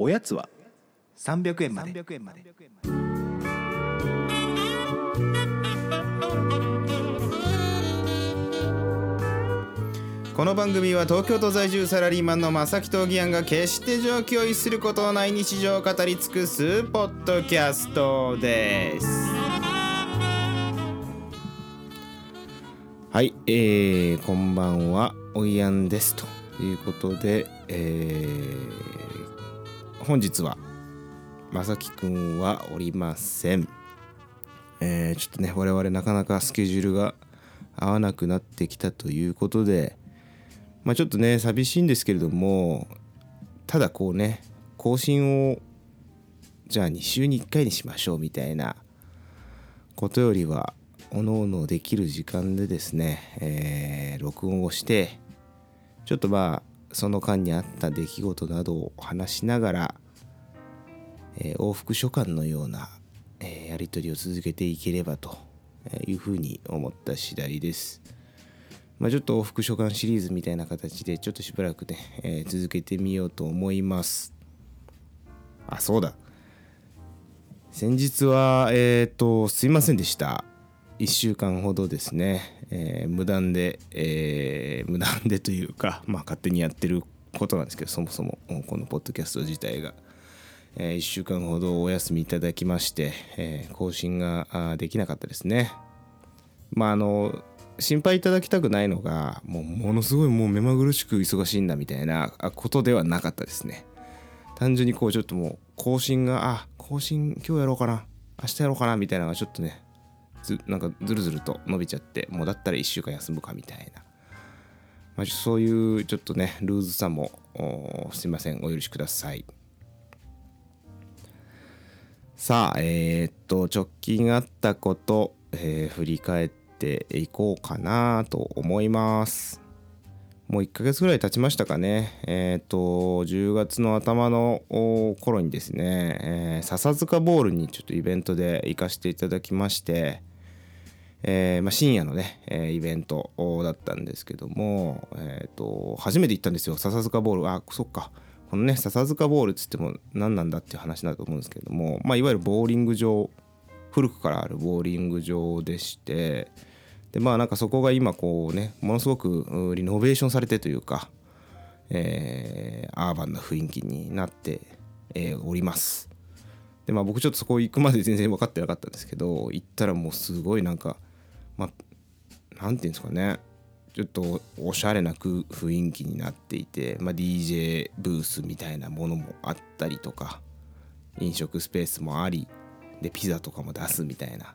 おやつは？300円まで。この番組は東京都在住サラリーマンの正木とギアンが決して上気を逸することのない日常を語り尽くすポッドキャストです。はいえー、こんばんはおいやんです。ということで、えー、本日は正木くんはおりません。えー、ちょっとね我々なかなかスケジュールが合わなくなってきたということでまあちょっとね寂しいんですけれどもただこうね更新をじゃあ2週に1回にしましょうみたいなことよりはおのおのできる時間でですね、えー、録音をしてちょっとまあその間にあった出来事などを話しながら、えー、往復書簡のような、え、やり取りを続けていければというふうに思った次第です。まあ、ちょっと往復書簡シリーズみたいな形でちょっとしばらくね、えー、続けてみようと思います。あ、そうだ。先日は、えっ、ー、と、すいませんでした。1週間ほどですね、えー、無断で、え、無断でというか、まあ、勝手にやってることなんですけどそもそもこのポッドキャスト自体が、え、1週間ほどお休みいただきまして、え、更新ができなかったですね。まああの心配いただきたくないのがもうものすごいもう目まぐるしく忙しいんだみたいなことではなかったですね。単純にこうちょっともう更新があ更新今日やろうかな明日やろうかなみたいなのがちょっとねずなんかずるずると伸びちゃってもうだったら1週間休むかみたいな、まあ、そういうちょっとねルーズさもすいませんお許しください。さあえー、っと直近あったこと、えー、振り返っていこうかなと思いますもう1ヶ月ぐらい経ちましたかね。えっ、と、10月の頭の頃にですね、えー、笹塚ボールにちょっとイベントで行かせていただきまして、えー、まあ、深夜のね、えイベントだったんですけども、えっ、と、初めて行ったんですよ、笹塚ボール。あ、そっか。このね、笹塚ボールっつっても何なんだっていう話だと思うんですけども、まあ、いわゆるボーリング場、古くからあるボーリング場でして、でまあなんかそこが今こうねものすごくリノベーションされてというか、えー、アーバンな雰囲気になって、えー、おります。でまあ僕ちょっとそこ行くまで全然分かってなかったんですけど行ったらもうすごいなんかまあなんていうんですかね。ちょっとおしゃれな雰囲気になっていて、まあ、DJ ブースみたいなものもあったりとか飲食スペースもありでピザとかも出すみたいな。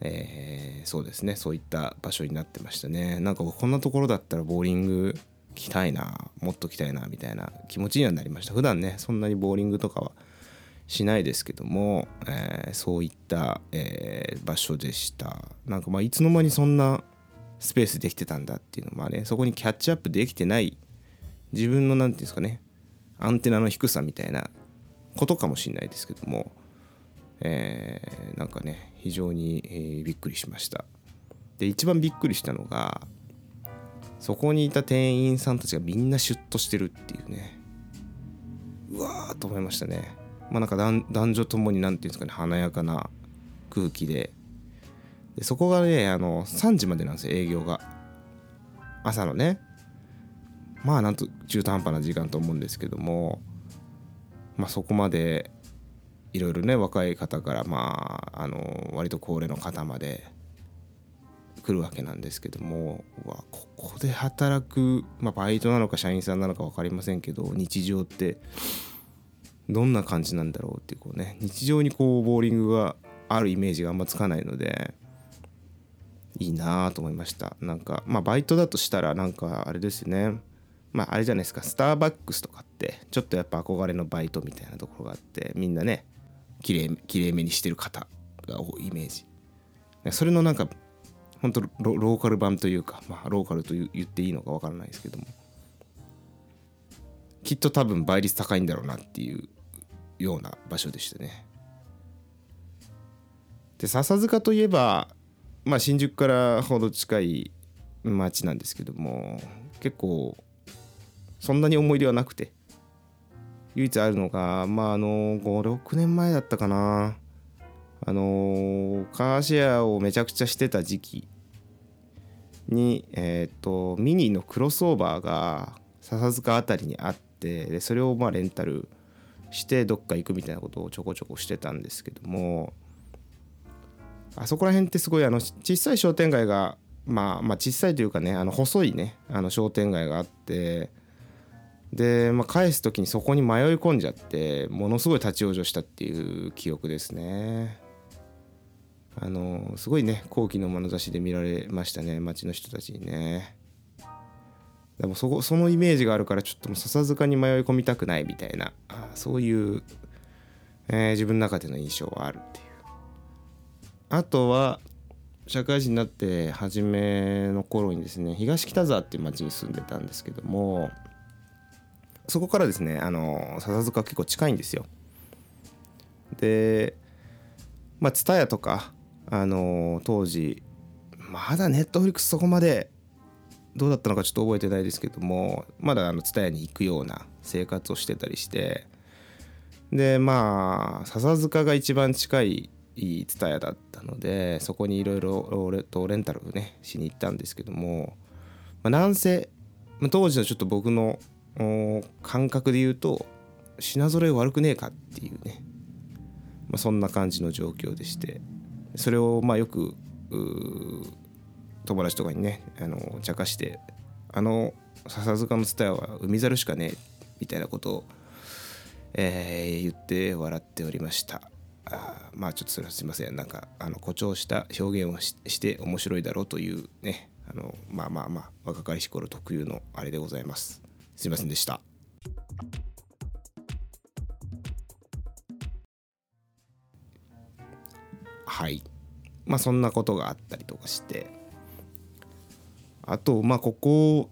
えー、そうですね。そういった場所になってましたね。なんかこんなところだったらボーリング来たいなもっと来たいなみたいな気持ちにはなりました。普段ねそんなにボーリングとかはしないですけども、えー、そういった、えー、場所でした。なんかまあいつの間にそんなスペースできてたんだっていうのはねそこにキャッチアップできてない自分の何て言うんですかねアンテナの低さみたいなことかもしれないですけどもえー、なんかね非常に、えー、びっくりしました。で一番びっくりしたのがそこにいた店員さんたちがみんなシュッとしてるっていうねうわーと思いましたね。まあなんか男女ともに何て言うんですかね華やかな空気ででそこがねあの3時までなんですよ営業が。朝のね。まあなんと中途半端な時間と思うんですけども。まあそこまでいろいろね若い方からまああの割と高齢の方まで来るわけなんですけども。わここで働く、まあ、バイトなのか社員さんなのか分かりませんけど日常ってどんな感じなんだろうっていうこうね日常にこうボーリングがあるイメージがあんまつかないので。いいなと思いました。なんかまあバイトだとしたらなんかあれですね。まああれじゃないですか。スターバックスとかってちょっとやっぱ憧れのバイトみたいなところがあってみんなねきれいきれいめにしてる方が多いイメージ。それのなんか本当ロローカル版というかまあローカルと言っていいのかわからないですけども。きっと多分倍率高いんだろうなっていうような場所でしたね。で笹塚といえばまあ新宿からほど近い町なんですけども結構そんなに思い出はなくて唯一あるのがまああの56年前だったかな。あのカーシェアをめちゃくちゃしてた時期にえっ、とミニのクロスオーバーが笹塚辺りにあってでそれをまあレンタルしてどっか行くみたいなことをちょこちょこしてたんですけどもあそこら辺ってすごいあの小さい商店街がまあまあ小さいというかねあの細いねあの商店街があってで、まあ、返す時にそこに迷い込んじゃってものすごい立ち往生したっていう記憶ですね。あのすごいね好奇の眼差しで見られましたね町の人たちにね。でもそこそのイメージがあるからちょっともう笹塚に迷い込みたくないみたいなそういう、えー自分の中での印象はあるっていうあとは社会人になって初めの頃にですね東北沢っていう町に住んでたんですけどもそこからですねあの笹塚結構近いんですよ。でまあ蔦屋とかあの当時まだネットフリックスそこまでどうだったのかちょっと覚えてないですけどもまだあの蔦屋に行くような生活をしてたりしてでまあ笹塚が一番近いいい蔦屋だったのでそこにいろいろとレンタルをねしに行ったんですけども、まあ、なんせまあ当時のちょっと僕の感覚で言うと品揃え悪くねえかっていうね、まあ、そんな感じの状況でしてそれをまあよく友達とかにねあの茶化して「あの笹塚の蔦屋は海猿しかねえ」みたいなことを、えー言って笑っておりました。あまあちょっとそれはすいません。なんかあの誇張した表現をしして面白いだろうというね。あのまあまあまあ若かりし頃特有のあれでございます。すいませんでした。はい。まあそんなことがあったりとかして。あとまあここ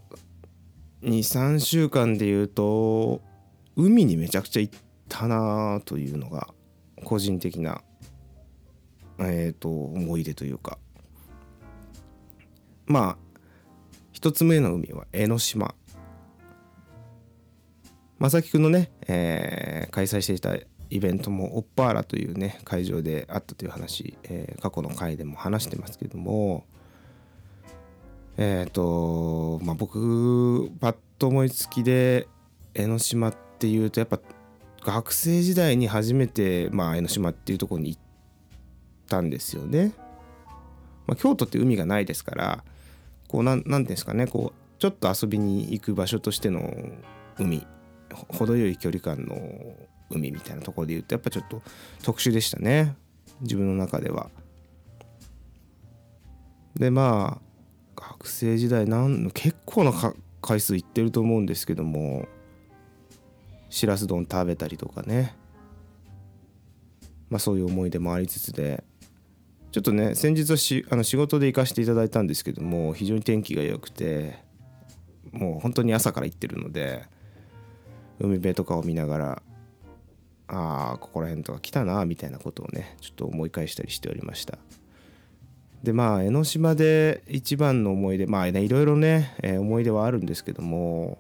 23週間で言うと海にめちゃくちゃ行ったなというのが個人的なえっ、と思い出というか。まあ一つ目の海は江ノ島。正木くんのね、えー開催していたイベントもオッパーラというね会場であったという話、えー過去の回でも話してますけども。えっ、とまあ僕パッと思いつきで江ノ島っていうとやっぱ学生時代に初めて、まあ、江ノ島っていうところに行ったんですよね。まあ、京都って海がないですからこうなんなんていうんですかねこうちょっと遊びに行く場所としての海程よい距離感の海みたいなところで言うとやっぱちょっと特殊でしたね自分の中では。でまあ学生時代なん結構な回数行ってると思うんですけどもしらす丼食べたりとかね。まあそういう思い出もありつつで。ちょっとね先日はしあの仕事で行かせていただいたんですけども非常に天気が良くてもう本当に朝から行ってるので海辺とかを見ながらああここら辺とか来たなみたいなことをねちょっと思い返したりしておりました。でまあ江ノ島で一番の思い出まあねいろいろね、えー思い出はあるんですけども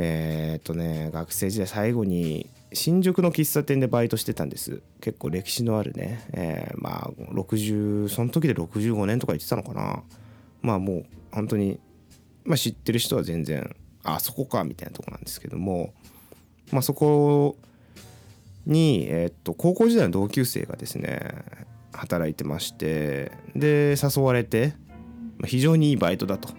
えーっとね学生時代最後に新宿の喫茶店でバイトしてたんです。結構歴史のあるね、えーまあ60その時で65年とか言ってたのかな。まあもう本当にまあ知ってる人は全然あそこかみたいなとこなんですけども。まあそこに、えーっと高校時代の同級生がですね働いてましてで誘われて、非常にいいバイトだと、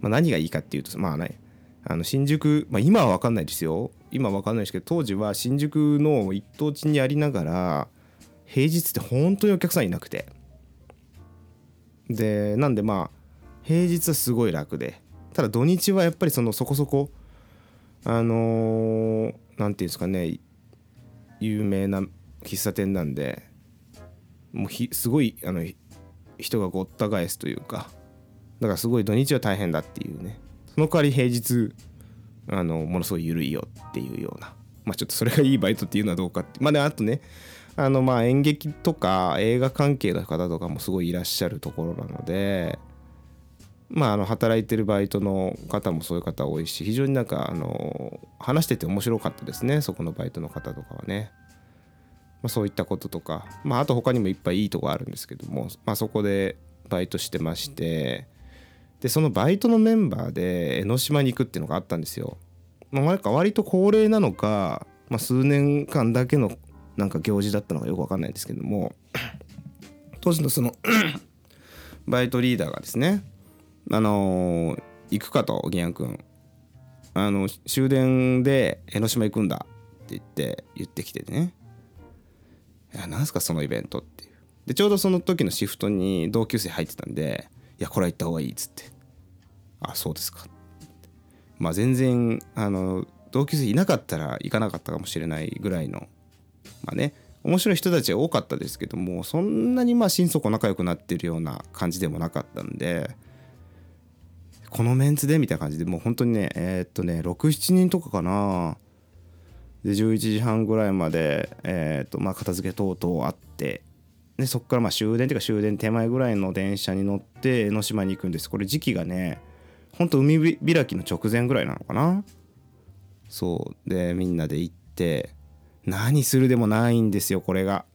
まあ、何がいいかっていうとまあねあの新宿、まあ、今は分かんないですよ。今は分かんないですけど当時は新宿の一等地にありながら平日って本当にお客さんいなくて。でなんでまあ平日はすごい楽で。ただ土日はやっぱりそのそこそこあのーていうんですかね有名な喫茶店なんでもうひすごいあの人がごった返すというかだからすごい土日は大変だっていうね。その代わり平日あのものすごい緩いよっていうような。まあちょっとそれがいいバイトっていうのはどうかって。まあねあとねあのまあ演劇とか映画関係の方とかもすごいいらっしゃるところなのでまあ、あの働いてるバイトの方もそういう方多いし非常になんかあの話してて面白かったですねそこのバイトの方とかはね、まあ、そういったこととか、まあ、あと他にもいっぱいいいとこあるんですけども、まあ、そこでバイトしてましてでそのバイトのメンバーで江ノ島に行くっていうのがあったんですよ。まあ、なんか割と恒例なのか、まあ、数年間だけのなんか行事だったのかよく分かんないんですけども 当時のその バイトリーダーがですねあのー行くかとギアン君あの終電で江ノ島行くんだって言って言ってきてね。いやなんすかそのイベントっていう。でちょうどその時のシフトに同級生入ってたんでいやこれは行った方がいいっつって。あそうですか。まあ全然あの同級生いなかったら行かなかったかもしれないぐらいのまあね面白い人たちは多かったですけどもそんなにまあ心底仲良くなってるような感じでもなかったんでこのメンツでみたいな感じでもう本当にねえーっとね67人とかかな。で11時半ぐらいまで、えーっとまあ、片付け等々あってでそこからまあ終電っていうか終電手前ぐらいの電車に乗って江ノ島に行くんです。これ時期がねほんと海開きの直前ぐらいなのかな。そう。でみんなで行って何するでもないんですよこれが。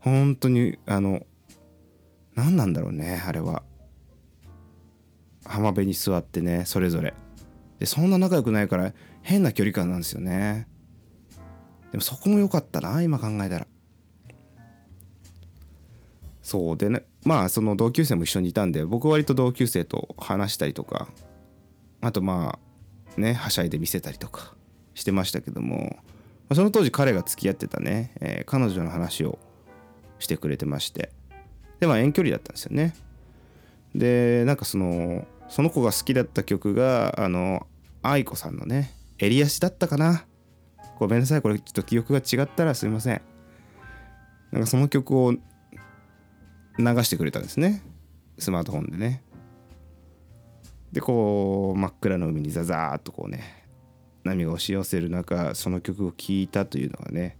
本当にあの何なんだろうねあれは。浜辺に座ってねそれぞれ。でそんな仲良くないから変な距離感なんですよね。でもそこも良かったな今考えたら。そうでねまあその同級生も一緒にいたんで僕割と同級生と話したりとかあとまあねはしゃいで見せたりとかしてましたけどもその当時彼が付き合ってたね、えー彼女の話をしてくれてましてでまあ遠距離だったんですよね。でなんかそのその子が好きだった曲があの愛子さんのね「襟足」だったかな。ごめんなさいこれちょっと記憶が違ったらすいません。なんかその曲を流してくれたんですね。スマートフォンでね。でこう真っ暗な海にザザーっとこうね波が押し寄せる中その曲を聴いたというのがね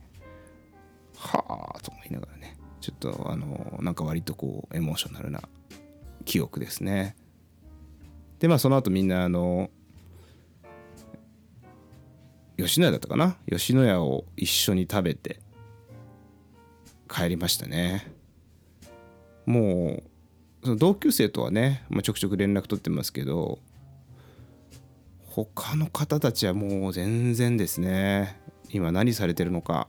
はあと思いながらねちょっとあのなんか割とこうエモーショナルな記憶ですね。でまあその後みんなあの吉野家だったかな？吉野家を一緒に食べて帰りましたね。もうその同級生とはね、まあ、ちょくちょく連絡取ってますけど他の方たちはもう全然ですね。今何されてるのか。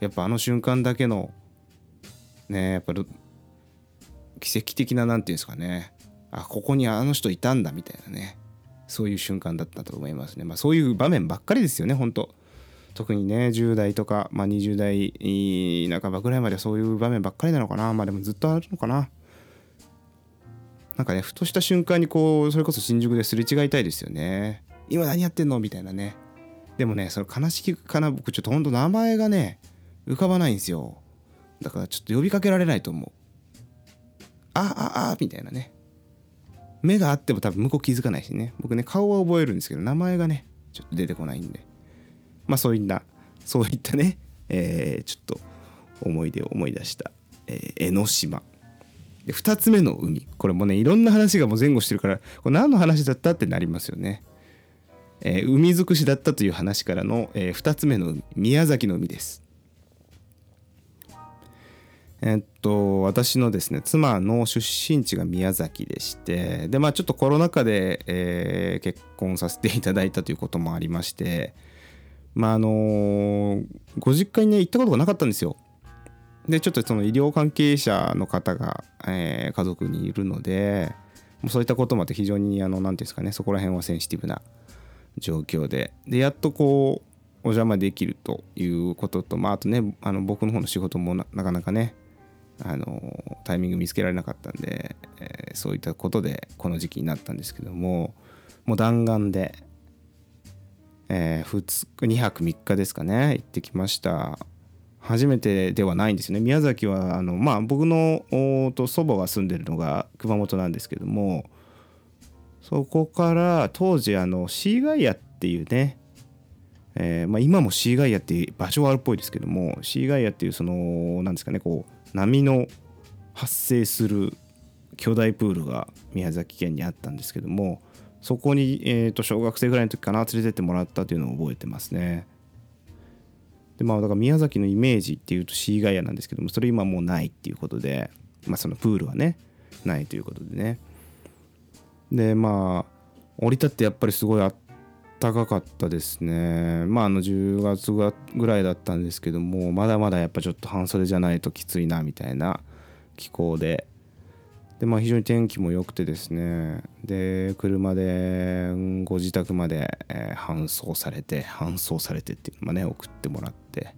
やっぱあの瞬間だけのねやっぱり奇跡的な何て言うんですかね。あここにあの人いたんだみたいなね。そういう瞬間だったと思いますね。まあそういう場面ばっかりですよね本当。特にね10代とか、まあ、20代半ばぐらいまでそういう場面ばっかりなのかな。まあでもずっとあるのかな。なんかねふとした瞬間にこうそれこそ新宿ですれ違いたいですよね。今何やってんのみたいなね。でもねその悲しきかな僕ちょっとほんと名前がね浮かばないんですよ。だからちょっと呼びかけられないと思う。あああみたいなね。目があっても多分向こう気づかないしね。僕ね顔は覚えるんですけど名前がねちょっと出てこないんで。まあそういったそういったね、えーちょっと思い出を思い出した、えー江ノ島。で2つ目の海。これもねいろんな話がもう前後してるからこれ何の話だったってなりますよね、えー海尽くしだったという話からの、え2つ目の海。宮崎の海です。えっと私のですね妻の出身地が宮崎でしてでまあちょっとコロナ禍で、えー結婚させていただいたということもありましてまああのご実家にね行ったことがなかったんですよ。でちょっとその医療関係者の方が、えー家族にいるのでもうそういったこともあって非常にあの何ていうんですかねそこら辺はセンシティブな状況で。でやっとこうお邪魔できるということと、まあ、あとねあの僕の方の仕事もななかなかねあのタイミング見つけられなかったんで、えーそういったことでこの時期になったんですけどももう弾丸で、え2日2泊3日ですかね行ってきました。初めてではないんですよね。宮崎はあのまあ僕のと祖母が住んでるのが熊本なんですけどもそこから当時あのシーガイアっていうねえーまあ、今もシーガイアっていう場所はあるっぽいですけどもシーガイアっていうそのなんですかねこう波の発生する巨大プールが宮崎県にあったんですけどもそこに、えー、と小学生ぐらいの時かな連れてってもらったっていうのを覚えてますね。でまあだから宮崎のイメージっていうとシーガイアなんですけどもそれ今もうないっていうことでまあそのプールはねないということでね。でまあ降り立ってやっぱりすごいあったかかったですね。まああの10月ぐらいだったんですけどもまだまだやっぱちょっと半袖じゃないときついなみたいな気候ででまあ非常に天気も良くてですね。で車でご自宅まで、えー、搬送されて搬送されてっていうのね送ってもらって。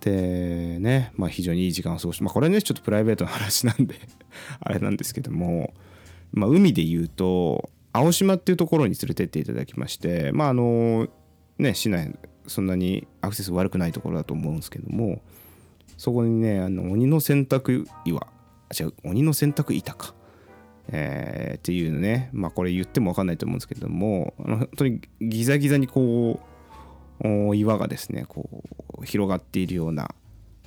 でねまあ非常にいい時間を過ごしてまあこれねちょっとプライベートな話なんで あれなんですけどもまあ海で言うと青島っていうところに連れてっていただきましてまああのね市内そんなにアクセス悪くないところだと思うんですけどもそこにねあの鬼の洗濯岩違う鬼の洗濯板か、えー、っていうのね。まあこれ言っても分かんないと思うんですけどもあの本当にギザギザにこう岩がですねこう広がっているような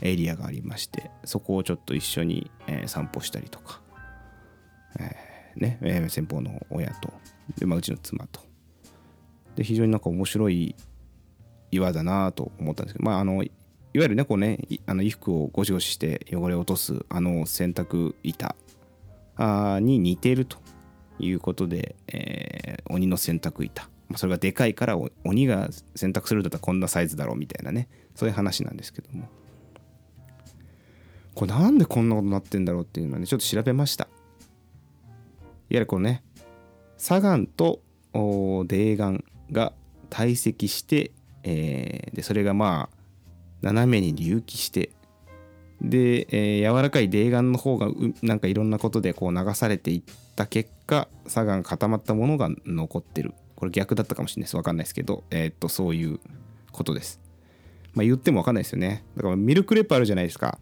エリアがありましてそこをちょっと一緒に、えー、散歩したりとか、えー、ね、えー、先方の親とで、まあ、うちの妻と。で非常になんか面白い岩だなと思ったんですけどまああのいわゆるねこうねあの衣服をゴシゴシして汚れを落とすあの洗濯板に似ているということで、えー、鬼の洗濯板。それがでかいから鬼が洗濯するんだったらこんなサイズだろうみたいなね。そういう話なんですけども。これなんでこんなことになってんだろうっていうのはねちょっと調べました。いわゆるこのね砂岩と泥岩が堆積して、えー、でそれがまあ斜めに隆起してで、えー、柔らかい泥岩の方がなんかいろんなことでこう流されていった結果砂岩固まったものが残ってる。これ逆だったかもしれないです。分かんないですけど、えー、っとそういうことです。まあ言っても分かんないですよね。だからミルクレープあるじゃないですか。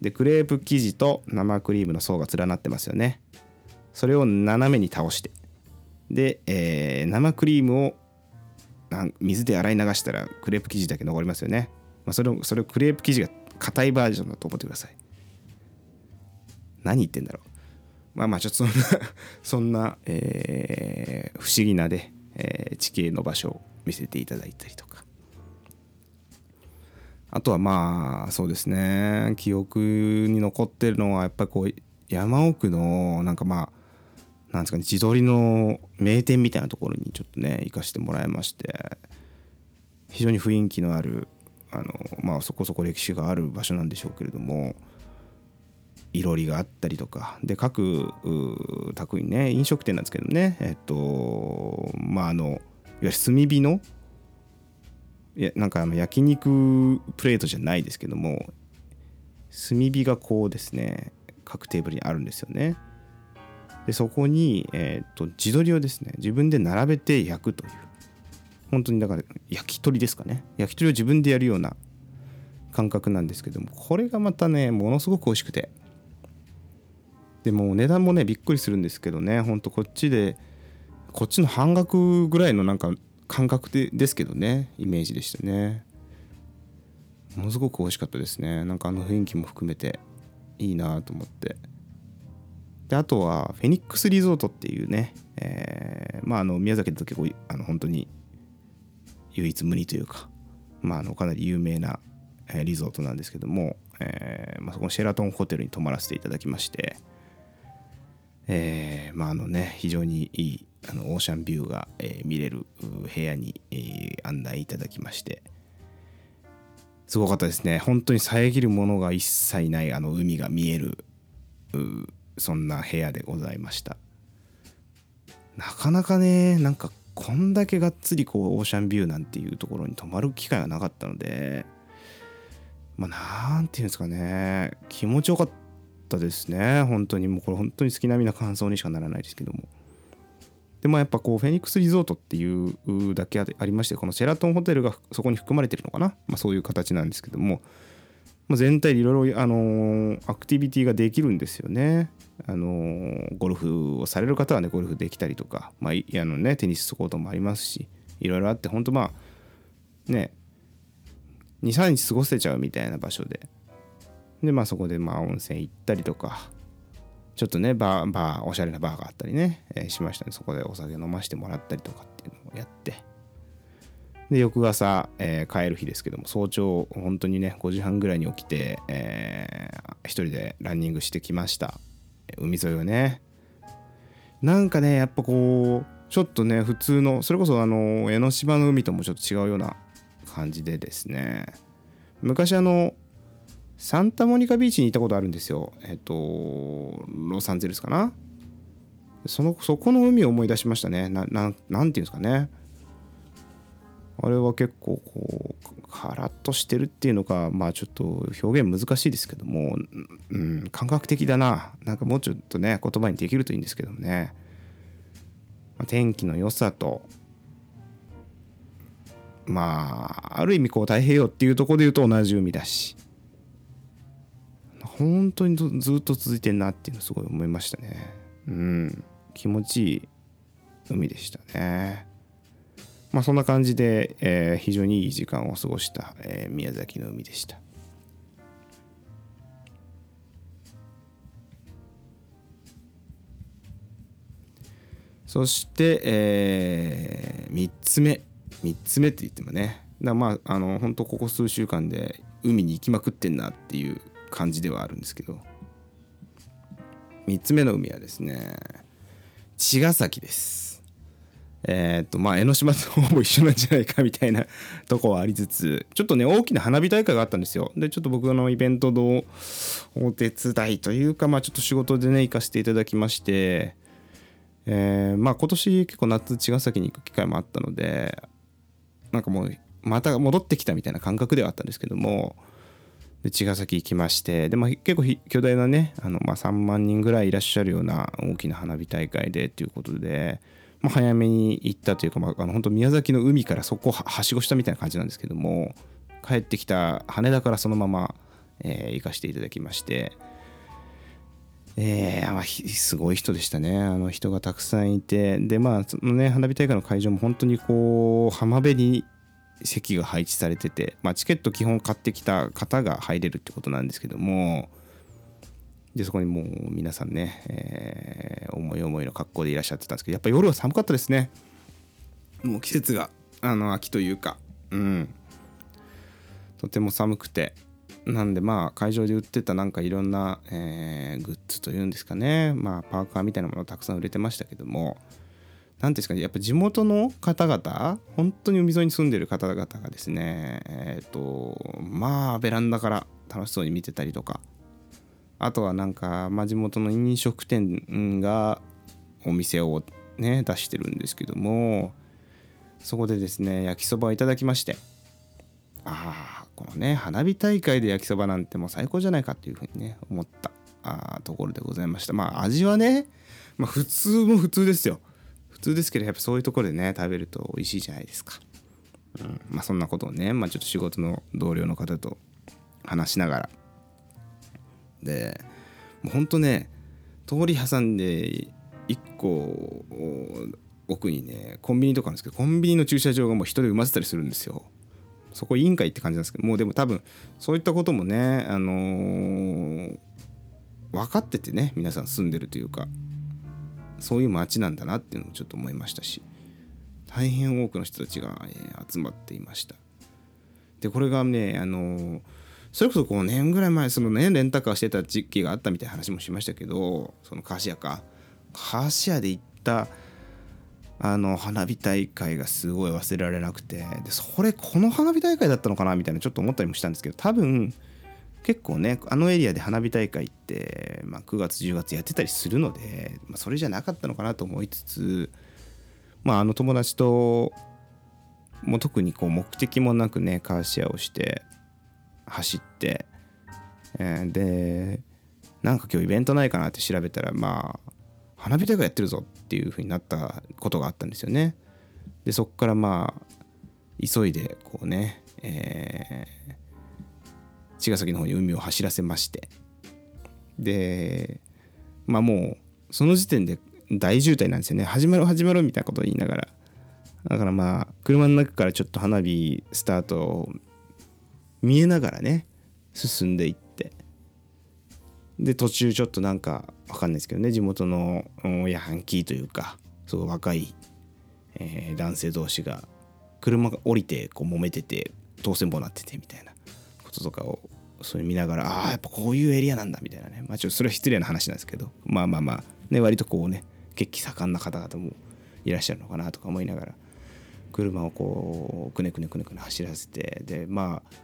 でクレープ生地と生クリームの層が連なってますよね。それを斜めに倒して。で、えー、生クリームを水で洗い流したらクレープ生地だけ残りますよね。まあ、それをそれをクレープ生地が硬いバージョンだと思ってください。何言ってんだろう。まあまあちょっとそんな そんな、えー、不思議なで、えー、地形の場所を見せていただいたりとか。あとはまあそうですね。記憶に残ってるのはやっぱりこう山奥のなんかまあなんですかね自撮りの名店みたいなところにちょっとね行かしてもらいまして。非常に雰囲気のあるあのまあそこそこ歴史がある場所なんでしょうけれどもいろりがあったりとかで各宅にね飲食店なんですけどねえっとまああのいわゆる炭火のいやなんかあの焼肉プレートじゃないですけども炭火がこうですね各テーブルにあるんですよね。でそこに、えー、っと自撮りをですね自分で並べて焼くという。本当にだから焼き鳥ですかね。焼き鳥を自分でやるような感覚なんですけどもこれがまたねものすごく美味しくて。でも値段もねびっくりするんですけどね。ほんとこっちでこっちの半額ぐらいのなんか感覚でですけどね。イメージでしたね。ものすごく美味しかったですね。なんかあの雰囲気も含めていいなと思って。であとはフェニックスリゾートっていうね、えー、まああの宮崎だと結構あの本当に唯一無二というか、まあ、あのかなり有名な、リゾートなんですけども、えーまあ、そこのシェラトンホテルに泊まらせていただきまして、えー、まああのね非常にいいあのオーシャンビューが、えー、見れる部屋に、えー、案内いただきましてすごかったですね。本当に遮るものが一切ないあの海が見えるそんな部屋でございました。なかなかねなんかこんだけがっつりこうオーシャンビューなんていうところに泊まる機会がなかったのでまあなんていうんですかね。気持ちよかったですね。本当に。もうこれ本当に好きなみな感想にしかならないですけども。でもやっぱこうフェニックスリゾートっていうだけありましてこのシェラトンホテルがそこに含まれてるのかな、まあ、そういう形なんですけども、まあ、全体でいろいろあの、アクティビティができるんですよね。あのゴルフをされる方はねゴルフできたりとか、まあ、あのね、テニスコートもありますしいろいろあって本当まあね23日過ごせちゃうみたいな場所で。でまあそこでまあ温泉行ったりとかちょっとねバーバーおしゃれなバーがあったりね、えーしましたね。そこでお酒飲ましてもらったりとかっていうのをやって。で翌朝、えー帰る日ですけども早朝本当にね5時半ぐらいに起きて、えー一人でランニングしてきました。海沿いをね。なんかねやっぱこうちょっとね普通のそれこそあの江ノ島の海ともちょっと違うような感じでですね。昔あのサンタモニカビーチに行ったことあるんですよ。えっとロサンゼルスかな。そのそこの海を思い出しましたね。なななんていうんですかね。あれは結構こうカラッとしてるっていうのかまあちょっと表現難しいですけども、うん、感覚的だな。なんかもうちょっとね言葉にできるといいんですけどもね、まあ天気の良さとまあある意味こう太平洋っていうとこで言うと同じ海だし本当にずずっと続いてんなっていうのすごい思いましたね。うん気持ちいい海でしたね。まあそんな感じで、えー非常にいい時間を過ごした、えー宮崎の海でした。そして、え3つ目。3つ目って言ってもね。だまああの本当ここ数週間で海に行きまくってんなっていう感じではあるんですけど。3つ目の海はですね茅ヶ崎です。えーとまあ江ノ島とほぼ一緒なんじゃないかみたいなとこはありつつちょっとね大きな花火大会があったんですよ。でちょっと僕のイベントのお手伝いというかまあちょっと仕事でね行かせていただきましてえーまあ今年結構夏茅ヶ崎に行く機会もあったのでなんかもうまた戻ってきたみたいな感覚ではあったんですけどもで茅ヶ崎行きましてで、まあ、結構巨大なねあの、まあ、3万人ぐらいいらっしゃるような大きな花火大会でということで、まあ、早めに行ったというか、まあ、あの本当宮崎の海からそこをはしごしたみたいな感じなんですけども帰ってきた羽田からそのまま、えー行かせていただきまして。えーまあ、すごい人でしたねあの人がたくさんいてでまあそのね花火大会の会場も本当にこう浜辺に席が配置されてて、まあ、チケット基本買ってきた方が入れるってことなんですけどもでそこにもう皆さんね、えー思い思いの格好でいらっしゃってたんですけどやっぱ夜は寒かったですね。もう季節があの秋というか。うん。とても寒くて。なんでまあ会場で売ってたなんかいろんな、えーグッズというんですかね。まあパーカーみたいなものたくさん売れてましたけども。何ですかね。やっぱ地元の方々本当に海沿いに住んでる方々がですねえっ、とまあベランダから楽しそうに見てたりとか。あとはなんか、まあ、地元の飲食店がお店をね出してるんですけどもそこでですね焼きそばをいただきましてああこのね花火大会で焼きそばなんてもう最高じゃないかっていうふうにね思ったあところでございました。まあ味はね、まあ、普通も普通ですよ。普通ですけどやっぱそういうところでね食べると美味しいじゃないですか、うん、まあそんなことをね、まあ、ちょっと仕事の同僚の方と話しながらでもうほんとね通り挟んで1個奥にねコンビニとかあるんですけどコンビニの駐車場がもう人で埋まってたりするんですよ。そこ委員会って感じなんですけどもうでも多分そういったこともねあのー分かっててね皆さん住んでるというかそういう街なんだなっていうのをちょっと思いましたし大変多くの人たちが、えー集まっていました。でこれがねあのーそれこそ5年ぐらい前そのねレンタカーしてた時期があったみたいな話もしましたけどそのカーシアか。カーシアで行ったあの花火大会がすごい忘れられなくてでそれこの花火大会だったのかな？みたいなちょっと思ったりもしたんですけど多分結構ねあのエリアで花火大会って、まあ、9月10月やってたりするので、まあ、それじゃなかったのかなと思いつつまああの友達ともう特にこう目的もなくねカーシェアをして走って、えーでなんか今日イベントないかなって調べたらまあ花火大会やってるぞっていう風になったことがあったんですよね。でそこからまあ急いでこうね、えー茅ヶ崎の方に海を走らせまして。でまあもうその時点で大渋滞なんですよね。始まろう始まろうみたいなことを言いながら。だからまあ車の中からちょっと花火スタートを見えながらね進んでいって。で途中ちょっとなんかわかんないですけどね地元のうんヤンキーというかすごい若い、えー男性同士が車が降りてこう揉めてて当選簿になっててみたいなこととかをそれ見ながらああやっぱこういうエリアなんだみたいなね。まあちょっとそれは失礼な話なんですけどまあまあまあね割とこうね血気盛んな方々もいらっしゃるのかなとか思いながら車をこうくねくねくねくね走らせてでまあ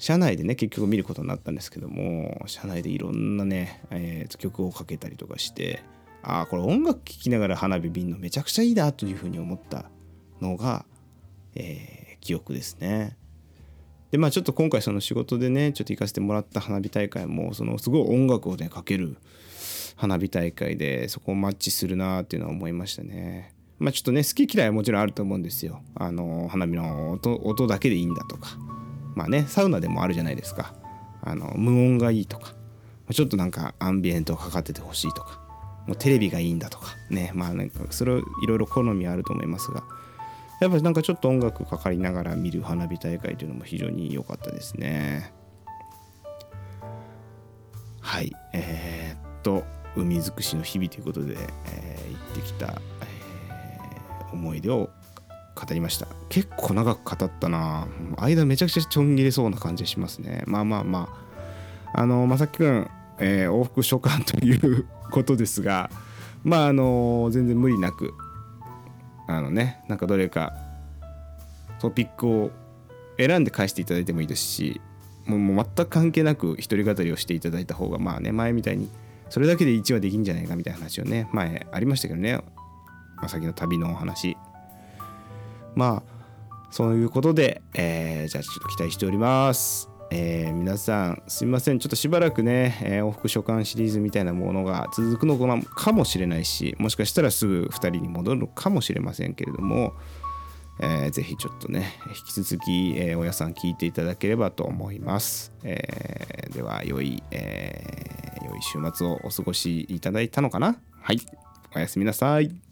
車内でね結局見ることになったんですけども車内でいろんなね、えー曲をかけたりとかしてああこれ音楽聴きながら花火見るのめちゃくちゃいいなというふうに思ったのが、えー記憶ですね。でまあちょっと今回その仕事でねちょっと行かせてもらった花火大会もそのすごい音楽をねかける花火大会でそこをマッチするなっていうのは思いましたね。まあちょっとね好き嫌いはもちろんあると思うんですよ。あの花火の音だけでいいんだとかまあねサウナでもあるじゃないですか。あの無音がいいとか。ちょっとなんかアンビエントかかっててほしいとか。もうテレビがいいんだとか。ねまあなんかそれいろいろ好みあると思いますが。やっぱりなんかちょっと音楽かかりながら見る花火大会というのも非常に良かったですね。はい。えーっと海尽くしの日々ということで、えー行ってきた、えー思い出を語りました。結構長く語ったな。間めちゃくちゃちょん切れそうな感じしますね。まあまあまあ。あのまさきくん、えー往復書簡ということですがまああの全然無理なくあのねなんかどれかトピックを選んで返していただいてもいいですしもうもう全く関係なく一人語りをしていただいた方がまあね前みたいにそれだけで1話できんじゃないかみたいな話をね前ありましたけどね。まさきの旅のお話。まあそういうことで、えーじゃあちょっと期待しております。えー皆さんすみません。ちょっとしばらくね、えー往復書簡シリーズみたいなものが続くのかもしれないしもしかしたらすぐ2人に戻るのかもしれませんけれども、えーぜひちょっとね引き続き、えー、さん聞いていただければと思います、えーでは良い、えー良い週末をお過ごしいただいたのかな？はい。おやすみなさい。